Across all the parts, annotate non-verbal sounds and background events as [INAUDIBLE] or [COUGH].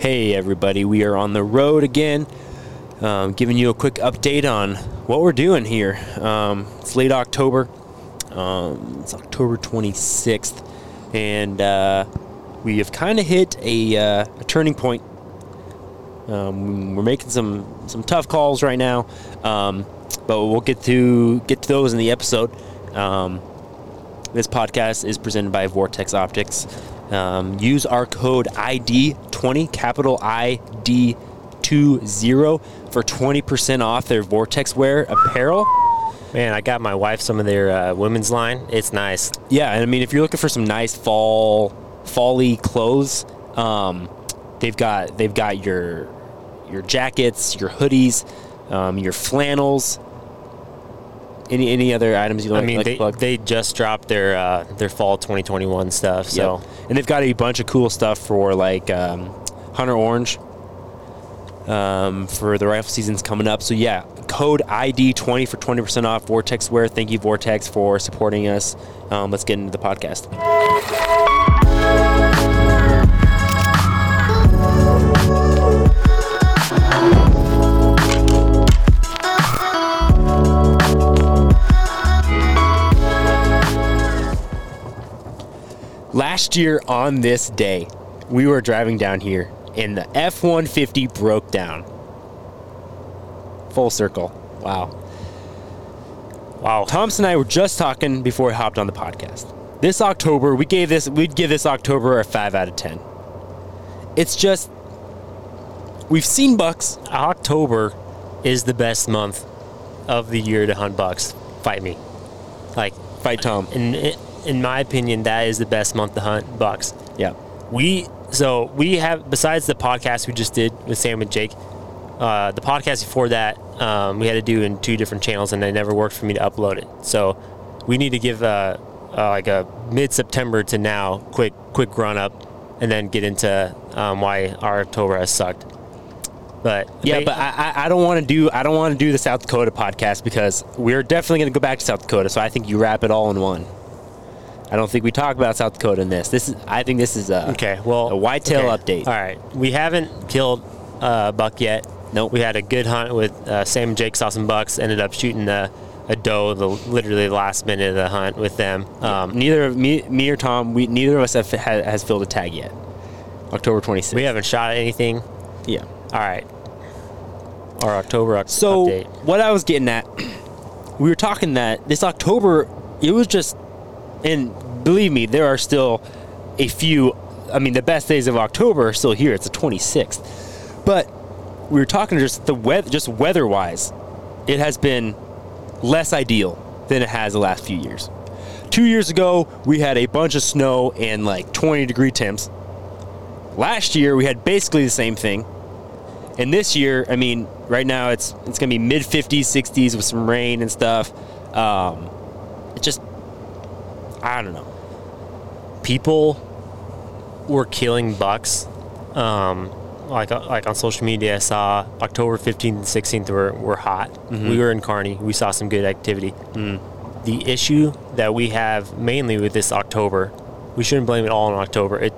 Hey, everybody, we are on the road again, um, giving you a quick update on what we're doing here. Um, it's late October, um, it's October 26th, and uh, we have kind of hit a, uh, a turning point. Um, we're making some, some tough calls right now, um, but we'll get to get to those in the episode. Um, this podcast is presented by Vortex Optics. Um, use our code ID20, capital ID20 for 20% off their Vortex wear apparel. Man, I got my wife some of their uh, women's line. It's nice. Yeah, and I mean, if you're looking for some nice fall, fall-y clothes, um, they've got they've got your your jackets, your hoodies, um, your flannels. Any any other items you like? I mean, like to they, plug? they just dropped their uh, their fall 2021 stuff. So Yep. and they've got a bunch of cool stuff for like um, Hunter Orange um, for the rifle season's coming up. So yeah, code ID20 for 20% off Vortex Wear. Thank you Vortex for supporting us. Um, let's get into the podcast. Last year on this day, we were driving down here and the F 150 broke down. Full circle. Wow. wow, Thompson and I were just talking before we hopped on the podcast. This October, we gave this we'd give this October a five out of ten. It's just we've seen bucks. October is the best month of the year to hunt bucks. Fight me, like Fight Tom. in in my opinion, that is the best month to hunt bucks. Yeah. We so we have besides the podcast we just did with Sam and Jake, uh, the podcast before that um, we had to do in two different channels and it never worked for me to upload it. So we need to give uh, uh, like a mid September to now quick quick run up and then get into um, why our October has sucked. But Yeah, they- but I, I- I don't want to do I don't want to do the South Dakota podcast because we're definitely going to go back to South Dakota. So I think you wrap it all in one. I don't think we talk about South Dakota in this. This is I think this is a Okay, well, a whitetail okay. update. All right, we haven't killed uh, a buck yet. Nope. We had a good hunt with uh, Sam and Jake saw some bucks. Ended up shooting a, a doe the literally the last minute of the hunt with them. Um, neither of me, me or Tom, we neither of us have ha, has filled a tag yet. October 26th. we haven't shot anything. yeah. All right. Our October up- So what I was getting at, [CLEARS THROAT] we were talking that this October, it was just, and believe me, there are still a few. I mean, the best days of October are still here. It's the 26th, but we were talking just the weather, just weather-wise, it has been less ideal than it has the last few years. Two years ago, we had a bunch of snow and like 20 degree temps. Last year, we had basically the same thing. And this year, I mean, right now it's it's gonna be mid 50s, 60s with some rain and stuff. Um, it just, I don't know. people were killing bucks. Um, like uh, like on social media, I saw October 15th and 16th were, were hot. Mm-hmm. We were in Kearney. We saw some good activity. Mm. The issue that we have mainly with this October, we shouldn't blame it all on October. It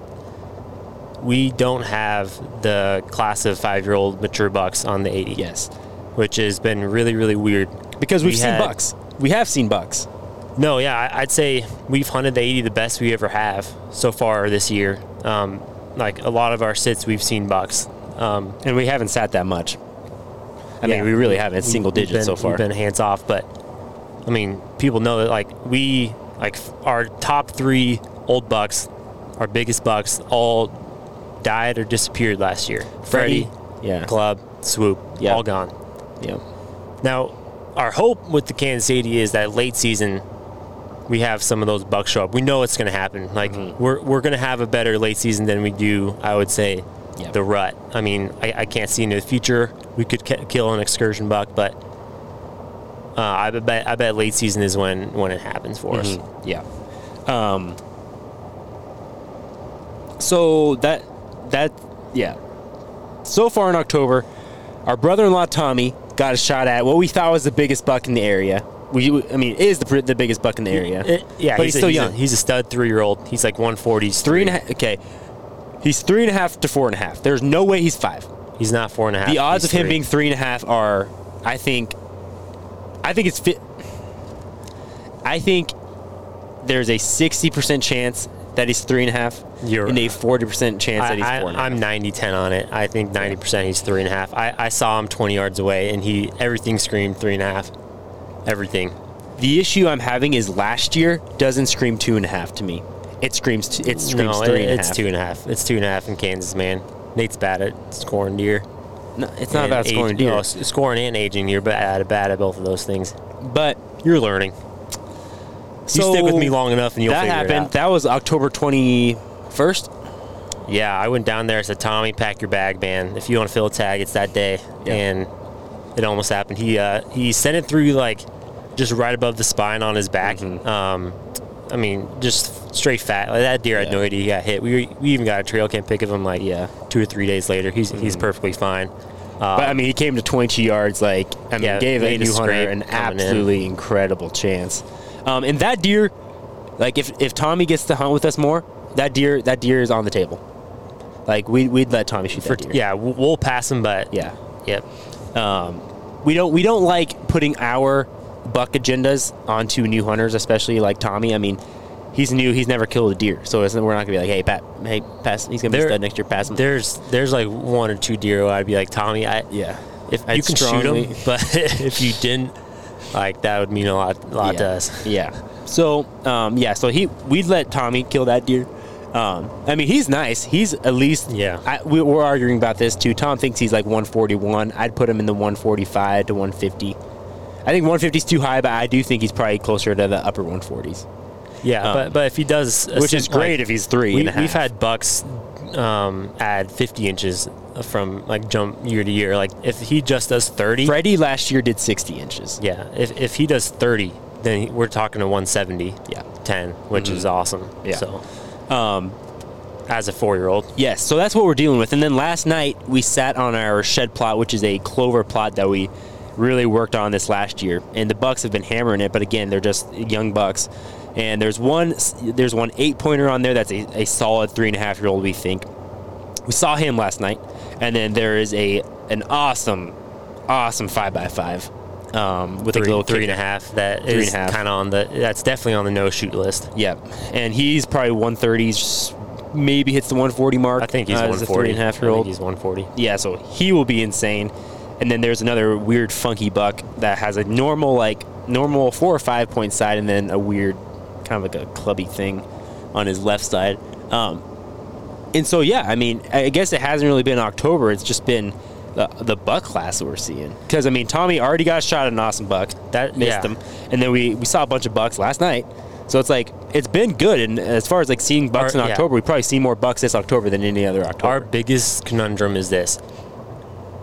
we don't have the class of five year old mature bucks on the 80. Yes, which has been really really weird. because we've We seen had- bucks. We have seen bucks. No, yeah, I'd say we've hunted the 80 the best we ever have so far this year. Um, like a lot of our sits, we've seen bucks. Um, And we haven't sat that much. I yeah, mean, we really haven't. It's single digits been- so far. We've been hands off, but I mean, people know that like we like our top three old bucks, our biggest bucks, all died or disappeared last year. Freddie, yeah. Club, Swoop, Yeah. all gone. yeah. Now, our hope with the Kansas 80 is that late season we have some of those bucks show up. We know it's going to happen. Like Mm-hmm. we're we're going to have a better late season than we do. I would say Yep. the rut. I mean, I, I can't see into the future. We could kill an excursion buck, but uh, I bet I bet late season is when when it happens for us. Mhm. Yeah. Um. So that that yeah. So far in October, our brother-in-law Tommy got a shot at what we thought was the biggest buck in the area. We, I mean, is the the biggest buck in the area. It- yeah, but he's, a- still a- young. he's a stud three year old. He's like 140. he's three and a half. Okay. He's three and a half to four and a half. There's no way he's five. He's not four and a half. The odds he's of him three. being three and a half are, I think, I think it's fit. I think there's a sixty percent chance that he's three and a half, You're- and a forty percent chance that he's I, four and a I, half. I'm 90 10 on it. I think 90% he's three and a half. I, I saw him 20 yards away and he everything screamed three and a half. Everything. The issue I'm having is last year doesn't scream two and a half to me. It screams. T- it screams no, three it- and it's half. two and a half. It's two and a half in Kansas, man. Nate's bad at scoring deer. No, it's not and about age- scoring deer, no, s- scoring and aging. You're bad, bad at both of those things. but You're learning. so you stick with me long enough and you'll that figure happened. it out. That was October twenty first. Yeah, I went down there. I said, Tommy, pack your bag, man. If you want to fill a tag, it's that day. Yeah. And it almost happened. He uh, he sent it through like just right above the spine on his back. Mm-hmm. Um, I mean, just straight fat. Like that deer had no idea he got hit. We, we even got a trail cam pic of him like Yeah. Mm-hmm. two or three days later. He's he's perfectly fine. Uh, But I mean, he came to 22 yards. Like I mean, Yeah, gave a new hunter an coming in. absolutely incredible chance. Um, and that deer, like if if Tommy gets to hunt with us more, that deer that deer is on the table. Like we we'd let Tommy shoot for, that deer. yeah, we'll pass him, but yeah. yep. We don't we don't like putting our buck agendas onto new hunters, especially like Tommy. I mean, he's new. He's never killed a deer, so we're not gonna be like, hey, Pat, hey, pass. He's gonna be There- stud next year. Pass him. There's there's like one or two deer where I'd be like, Tommy, I yeah. if I'd you can strongly- shoot him, but [LAUGHS] if you didn't, like that would mean a lot, a lot yeah. to us. Yeah. So, um, yeah. So he, we'd let Tommy kill that deer. Um, I mean, he's nice. He's at least. Yeah. I, we, we're arguing about this too. Tom thinks he's like 141. I'd put him in the 145 to 150. I think 150 is too high, but I do think he's probably closer to the upper 140s, Yeah, Um, but but if he does, which is great like, if he's three we, and a half. we've had bucks um, add 50 inches from like jump year to year. Like if he just does 30, Freddie last year did 60 inches. yeah, if if he does 30, then we're talking to 170, Yeah. 10, which is awesome. Yeah. So Um, as a four year old, Yes, so that's what we're dealing with. And then last night we sat on our shed plot, which is a clover plot that we really worked on this last year. And the bucks have been hammering it, but again, they're just young bucks. And there's one there's one eight pointer on there that's a, a solid three and a half year old. We think we saw him last night, and then there is a an awesome, awesome five by five um, with a three, little three and a half. That Three is kind of on the. That's definitely on the no shoot list. Yep, and he's probably 130s, maybe hits the 140 mark. I think he's uh, as a 140. three and a half I year think old. He's 140. Yeah, so he will be insane. And then there's another weird funky buck that has a normal like normal four or five point side and then a weird kind of like a clubby thing on his left side. Um, and so yeah, I mean, I guess it hasn't really been October. It's just been the, the buck class that we're seeing. Because I mean, Tommy already got shot at an awesome buck that missed Yeah. him, and then we we saw a bunch of bucks last night. So it's like it's been good. And as far as like seeing bucks Our- in yeah. October, we probably see more bucks this October than any other October. Our biggest conundrum is this.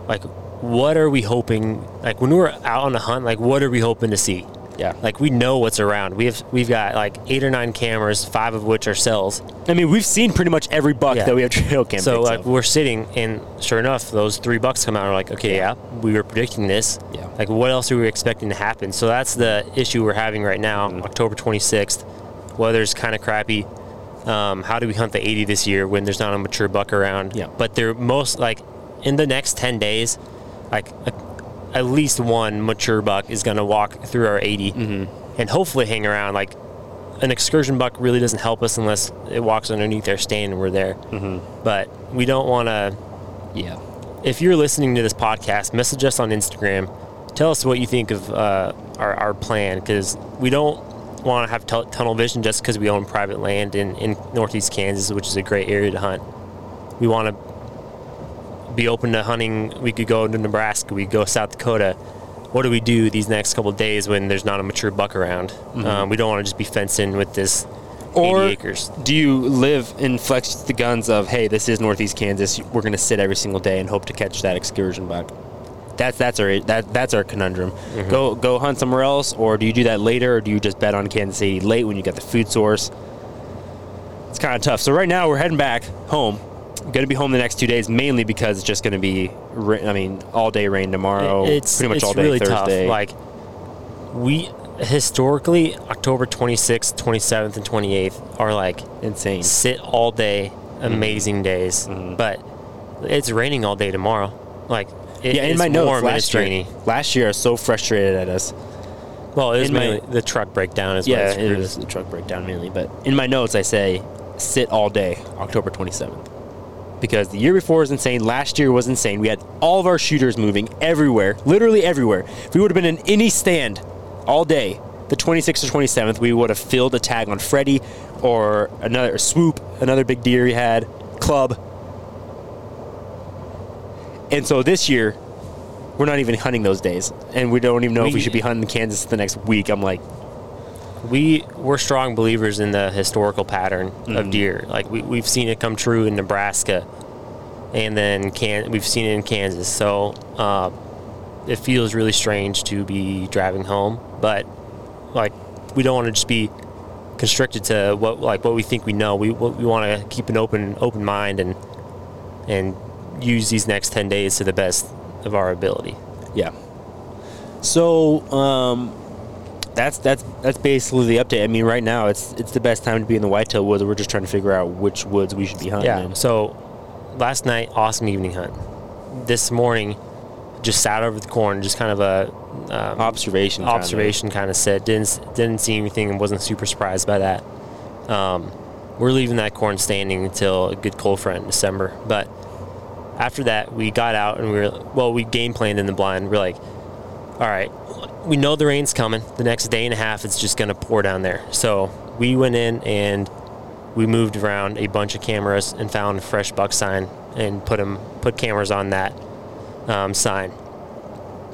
Like, what are we hoping? Like, when we're out on a hunt, like, what are we hoping to see? Yeah, Like, we know what's around. We have we've got like eight or nine cameras, five of which are cells. I mean, we've seen pretty much every buck Yeah. that we have trail cam. So like of. we're sitting, and sure enough, those three bucks come out. And we're like, okay, yeah, we were predicting this. Yeah. Like, what else are we expecting to happen? So that's the issue we're having right now, Mm-hmm. October 26th. Weather's kind of crappy. Um, how do we hunt the 80 this year when there's not a mature buck around? Yeah. But they're most like in the next 10 days, like a, at least one mature buck is going to walk through our 80 Mm-hmm. and hopefully hang around. Like an excursion buck really doesn't help us unless it walks underneath our stand and we're there. Mm-hmm. But we don't want to. yeah, If you're listening to this podcast, message us on Instagram. Tell us what you think of uh, our, our plan because we don't want to have tul- tunnel vision just because we own private land in, in northeast Kansas, which is a great area to hunt. We want to be open to hunting. We could go to Nebraska. We could go South Dakota. What do we do these next couple of days when there's not a mature buck around? Um, we don't want to just be fencing with this Or 80 acres. do you live and flex the guns of, hey, this is Northeast Kansas. We're going to sit every single day and hope to catch that excursion buck. That's that's our that that's our conundrum. Mm-hmm. Go go hunt somewhere else, or do you do that later, or do you just bet on Kansas 80 late when you got the food source? It's kind of tough. So right now we're heading back home. Going to be home the next two days, mainly because it's just going to be, I mean, all day rain tomorrow. it's pretty much it's all day really Thursday. tough. Like we historically October 26th, 27th, and 28th are like insane. sit all day amazing days. Mm-hmm. But it's raining all day tomorrow. Like it, Yeah, in it's my notes warm and it's last year, rainy. last year I was so frustrated at us. Well, it was in my- mainly the truck breakdown is Yeah, it was the truck breakdown mainly. But in my notes, I say sit all day, October 27th. Because the year before was insane. Last year was insane. We had all of our shooters moving everywhere, literally everywhere. If we would have been in any stand all day, the 26th or 27th, we would have filled a tag on Freddy or another swoop, another big deer we had, club. And so this year, we're not even hunting those days. And we don't even know if we We- should be hunting Kansas the next week. I'm like, we we're strong believers in the historical pattern Mm-hmm. of deer. Like we we've seen it come true in Nebraska, and then can we've seen it in Kansas. So uh, it feels really strange to be driving home, but like we don't want to just be constricted to what like what we think we know. We we want to keep an open open mind and and use these next ten days to the best of our ability. Yeah. So um, that's that's that's basically the update. I mean, right now it's it's the best time to be in the whitetail woods. We're just trying to figure out which woods we should be hunting. Yeah. in. So last night, awesome evening hunt. This morning, just sat over the corn, just kind of a um, observation. observation kind of said. Didn't didn't see anything and wasn't super surprised by that. Um, we're leaving that corn standing until a good cold front in December. But after that, we got out and we were well. We game planned in the blind. We're like, all right, we know the rain's coming. The next day and a half, it's just gonna pour down there. So we went in and we moved around a bunch of cameras and found a fresh buck sign and put them put cameras on that um, sign.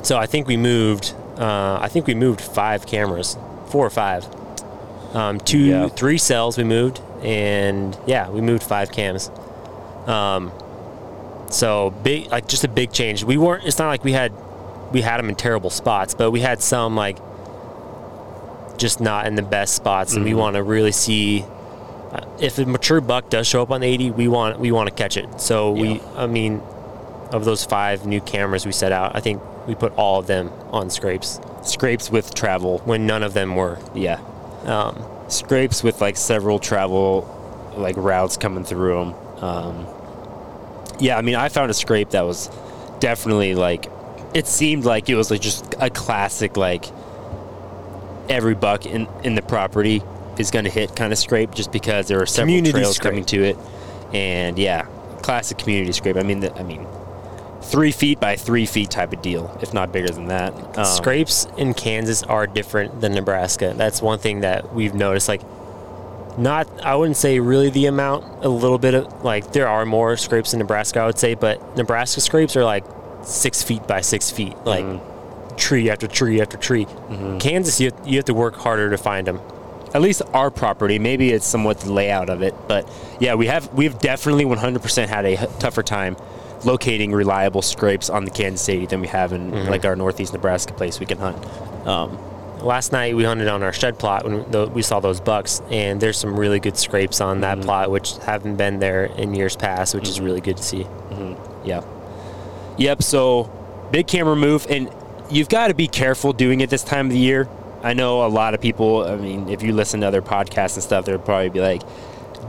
So I think we moved. Uh, I think we moved five cameras, four or five. Um, two, Yeah. three cells we moved, and yeah, we moved five cams. Um, so big, like just a big change. We weren't. It's not like we had we had them in terrible spots, but we had some like just not in the best spots, and we Mm-hmm. want to really see uh, if a mature buck does show up on the 80. We want we want to catch it. So we, I mean, of those five new cameras we set out, I think we put all of them on scrapes Scrapes with travel. when none of them were. Yeah. Um, Scrapes with like several travel like routes coming through them. Um, yeah, I mean, I found a scrape that was definitely like it seemed like it was like just a classic like every buck in in the property is going to hit kind of scrape just because there were several Community trails scrape. coming to it, and yeah, classic community scrape. I mean, the, I mean, three feet by three feet type of deal, if not bigger than that. Um, scrapes in Kansas are different than Nebraska. That's one thing that we've noticed. Like, not I wouldn't say really the amount. A little bit of like there are more scrapes in Nebraska, I would say, but Nebraska scrapes are like six feet by six feet, like mm-hmm. tree after tree after tree. Mm-hmm. Kansas, you you have to work harder to find them. at least our property. Maybe it's somewhat the layout of it, but yeah, we have we've definitely 100% had a h- tougher time locating reliable scrapes on the Kansas 80 than we have in mm-hmm. like our northeast Nebraska place we can hunt. Um, Last night we hunted on our shed plot when we saw those bucks, and there's some really good scrapes on that plot, which haven't been there in years past, which is really good to see. yeah, yep. So big camera move, and you've got to be careful doing it this time of the year. I know a lot of people. I mean, if you listen to other podcasts and stuff, they'll probably be like.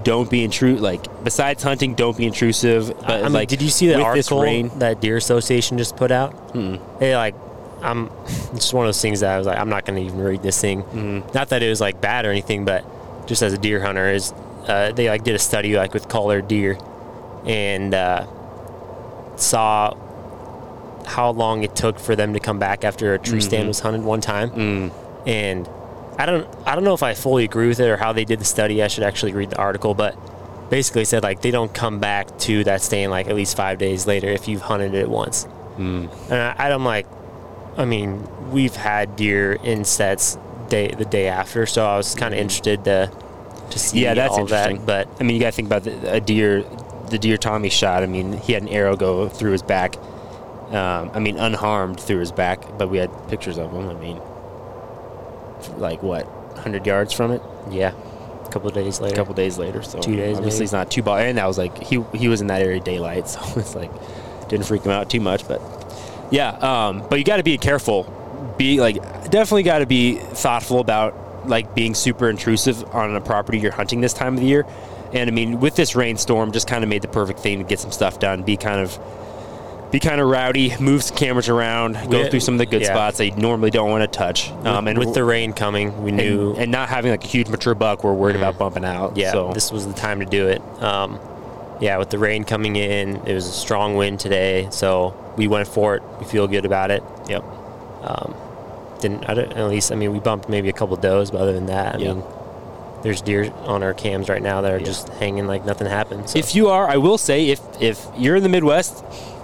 Don't be intrusive. Like besides hunting, don't be intrusive. But I mean, like, did you see that article rain, that Deer Association just put out? They like, I'm [LAUGHS] it's just one of those things that I was like, I'm not going to even read this thing. Mm-hmm. Not that it was like bad or anything, but just as a deer hunter, is uh, they like did a study like with collared deer, and uh, saw how long it took for them to come back after a tree Mm-hmm. stand was hunted one time, Mm. and I don't I don't know if I fully agree with it or how they did the study. I should actually read the article, but basically said like they don't come back to that stand like at least five days later if you've hunted it once. Mm. And I, I'm like, I mean, we've had deer in sets day the day after, so I was kind of interested to to see. Yeah, that's all interesting. that. But I mean, you got to think about the, a deer, the deer Tommy shot. I mean, he had an arrow go through his back. Um, I mean, unharmed through his back, but we had pictures of him. I mean, like what, 100 yards from it? yeah, a couple of days later, A couple days later. So Two days, Obviously, it's not too bad. And that was like he he was in that area daylight, [LAUGHS] so it's like didn't freak him out too much. But yeah, um, but you got to be careful. Be like definitely got to be thoughtful about like being super intrusive on a property you're hunting this time of the year. And I mean, with this rainstorm, just kind of made the perfect thing to get some stuff done. Be kind of be kind of rowdy, move some cameras around, go We- through some of the good yeah. spots they normally don't want to touch. Um, with, with the rain coming, we knew and, and not having like a huge mature buck, we're worried about bumping out. yeah, so this was the time to do it. Um, yeah, with the rain coming in, it was a strong wind today, so we went for it. We feel good about it. yep. Didn't I don't, at least I mean we bumped maybe a couple does, but other than that, I Yeah. mean, there's deer on our cams right now that are just hanging like nothing happened. So. If you are, I will say, if if you're in the Midwest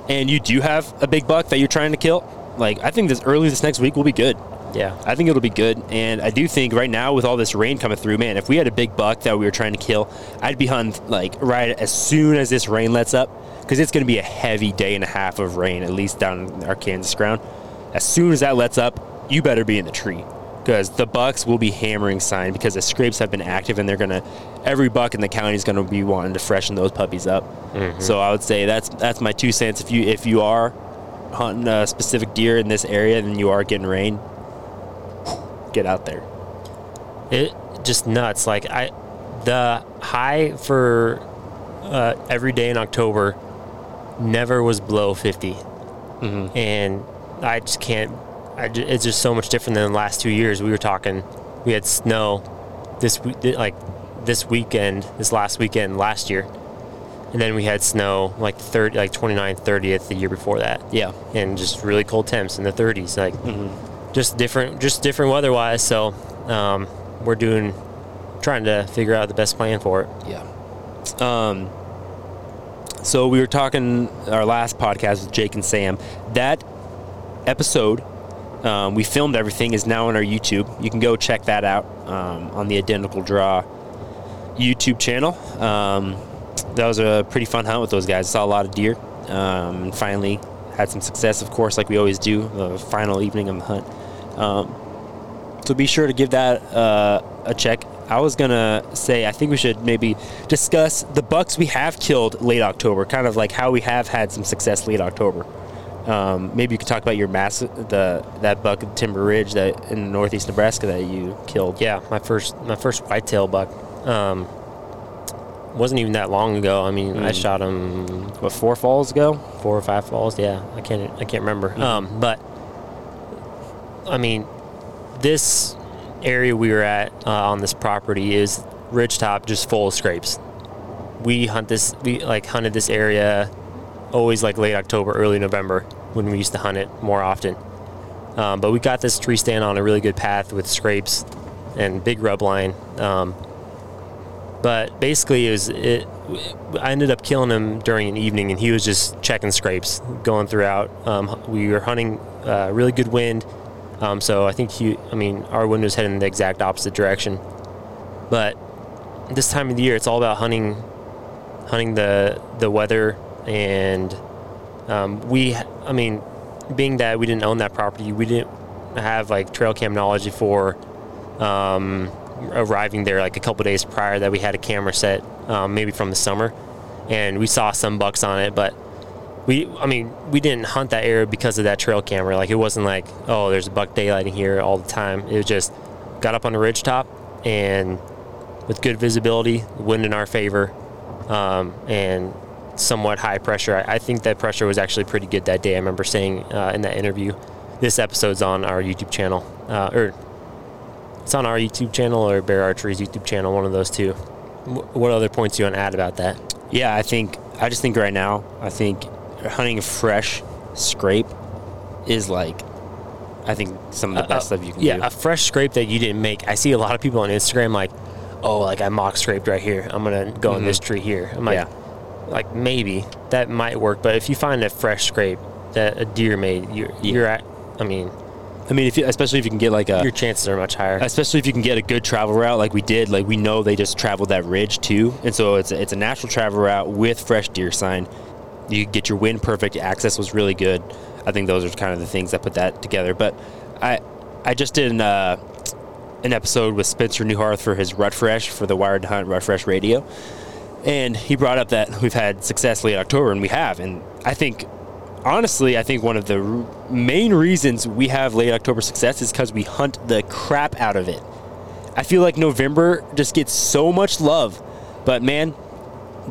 and you do have a big buck that you're trying to kill, like I think this early this next week will be good. yeah, I think it'll be good, and I do think right now with all this rain coming through, man, if we had a big buck that we were trying to kill, I'd be hunting like right as soon as this rain lets up, because it's going to be a heavy day and a half of rain, at least down in our Kansas ground. As soon as that lets up, you better be in the tree, because the bucks will be hammering sign because the scrapes have been active, and they're gonna every buck in the county is gonna be wanting to freshen those puppies up. So I would say that's that's my two cents. If you if you are hunting a specific deer in this area, then you are getting rain get out there. it just nuts. Like I, the high for uh, every day in October never was below 50, Mm-hmm. and I just can't. I ju- it's just so much different than the last two years. We were talking, we had snow this week, like this weekend, this last weekend last year, and then we had snow like third, like 29th, 30th the year before that. Yeah. and just really cold temps in the 30s like just different just different weather wise so um, we're doing trying to figure out the best plan for it Yeah. Um, so we were talking our last podcast with Jake and Sam. That episode, um, we filmed everything, is now on our YouTube. You can go check that out um, on the Identical Draw YouTube channel. Um, that was a pretty fun hunt with those guys. Saw a lot of deer. Um, and finally had some success, of course, like we always do. The final evening of the hunt. Um, so be sure to give that uh, a check. I was gonna say I think we should maybe discuss the bucks we have killed late October, kind of like how we have had some success late October. Um, maybe you could talk about your mass, the that buck at Timber Ridge that in northeast Nebraska that you killed. yeah my first my first whitetail buck um, wasn't even that long ago i mean i Mm. shot him What four falls ago? four or five falls yeah i can't i can't remember um, but i mean this area we were at uh, on this property is ridgetop just full of scrapes we hunt this we like hunted this area always like late october early november when we used to hunt it more often. Um, but we got this tree stand on a really good path with scrapes and big rub line um, but basically it was it i ended up killing him during an evening and he was just checking scrapes going throughout. Um, we were hunting uh, really good wind um, so i think he i mean our wind was heading the exact opposite direction. But this time of the year it's all about hunting hunting the the weather and um, we i mean being that we didn't own that property we didn't have like trail cam knowledge for um, arriving there like a couple days prior that we had a camera set um, maybe from the summer. And we saw some bucks on it but we i mean we didn't hunt that area because of that trail camera. Like it wasn't like oh there's a buck daylighting here all the time. It was just got up on the ridge top and with good visibility wind in our favor um, and somewhat high pressure I, I think that pressure was actually pretty good that day i remember saying uh, in that interview this episode's on our youtube channel uh, or it's on our YouTube channel or Bear Archery's YouTube channel, one of those two. What other points do you want to add about that? Yeah, I think I just think right now I think hunting a fresh scrape is like I think some of the best Uh, stuff you can yeah, do. Yeah, a fresh scrape that you didn't make. I see a lot of people on Instagram like, oh, like I mock scraped right here. I'm gonna go in this tree here. I'm like, Yeah. Like maybe that might work, but if you find a fresh scrape that a deer made, you're you're at. I mean, I mean, if you, especially if you can get like a your chances are much higher. especially if you can get a good travel route like we did like we know they just traveled that ridge too and so it's a, it's a natural travel route with fresh deer sign you get your wind perfect access was really good i think those are kind of the things that put that together but i i just did an, uh, an episode with spencer Neuharth for his rut fresh for the wired hunt Rut Rush radio and he brought up that we've had success late october and we have and i think honestly, I think one of the r- main reasons we have late October success is because we hunt the crap out of it. I feel like November just gets so much love But man,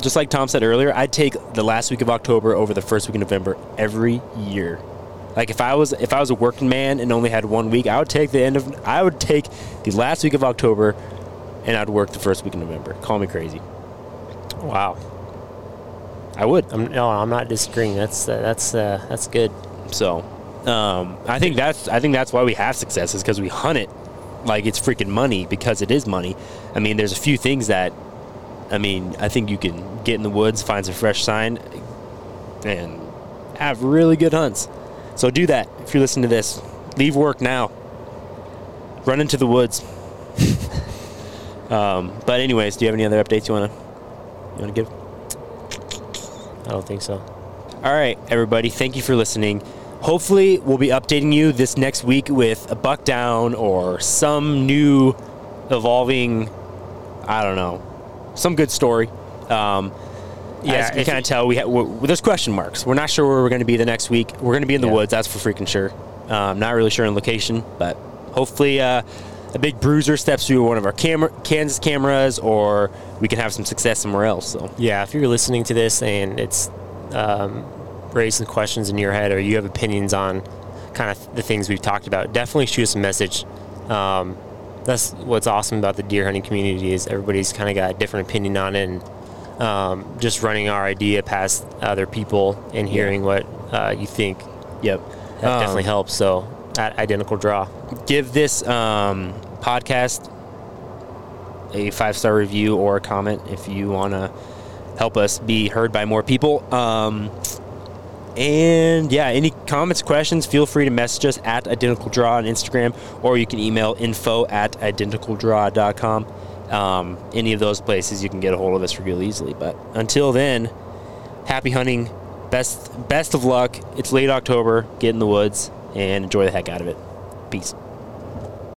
just like Tom said earlier, I'd take the last week of October over the first week of November every year. Like if I was if I was a working man and only had one week, I would take the end of I would take the last week of October and I'd work the first week of November. Call me crazy. Wow. I would. I'm, no, I'm not disagreeing. That's uh, that's uh, that's good. So, um, I think that's I think that's why we have success is because we hunt it like it's freaking money because it is money. I mean, there's a few things that I mean, I think you can get in the woods, find some fresh sign, and have really good hunts. So do that if you're listening to this. Leave work now. Run into the woods. [LAUGHS] um, but anyways, do you have any other updates you wanna you wanna give? I don't think so. All right, everybody. Thank you for listening. Hopefully, we'll be updating you this next week with a buck down or some new evolving, I don't know, some good story. Um, Yeah, as you kind of tell, we ha- there's question marks. We're not sure where we're going to be the next week. We're going to be in the Yeah. woods, that's for freaking sure. Um, not really sure on location, but hopefully uh, a big bruiser steps through one of our camera, Kansas cameras, or we can have some success somewhere else. So Yeah, if you're listening to this and it's um, raised some questions in your head or you have opinions on kind of the things we've talked about, definitely shoot us a message. Um, that's what's awesome about the deer hunting community is everybody's kind of got a different opinion on it, and um, just running our idea past other people and hearing what uh, you think yep, that Um, definitely helps. So, at identical draw. give this um, podcast a five star review or a comment if you want to help us be heard by more people. Um, and yeah, any comments, questions, feel free to message us at Identical Draw on Instagram, or you can email info at identicaldraw.com. Um, any of those places you can get a hold of us real easily. But until then, happy hunting, best best of luck. It's late October. Get in the woods and enjoy the heck out of it. Peace.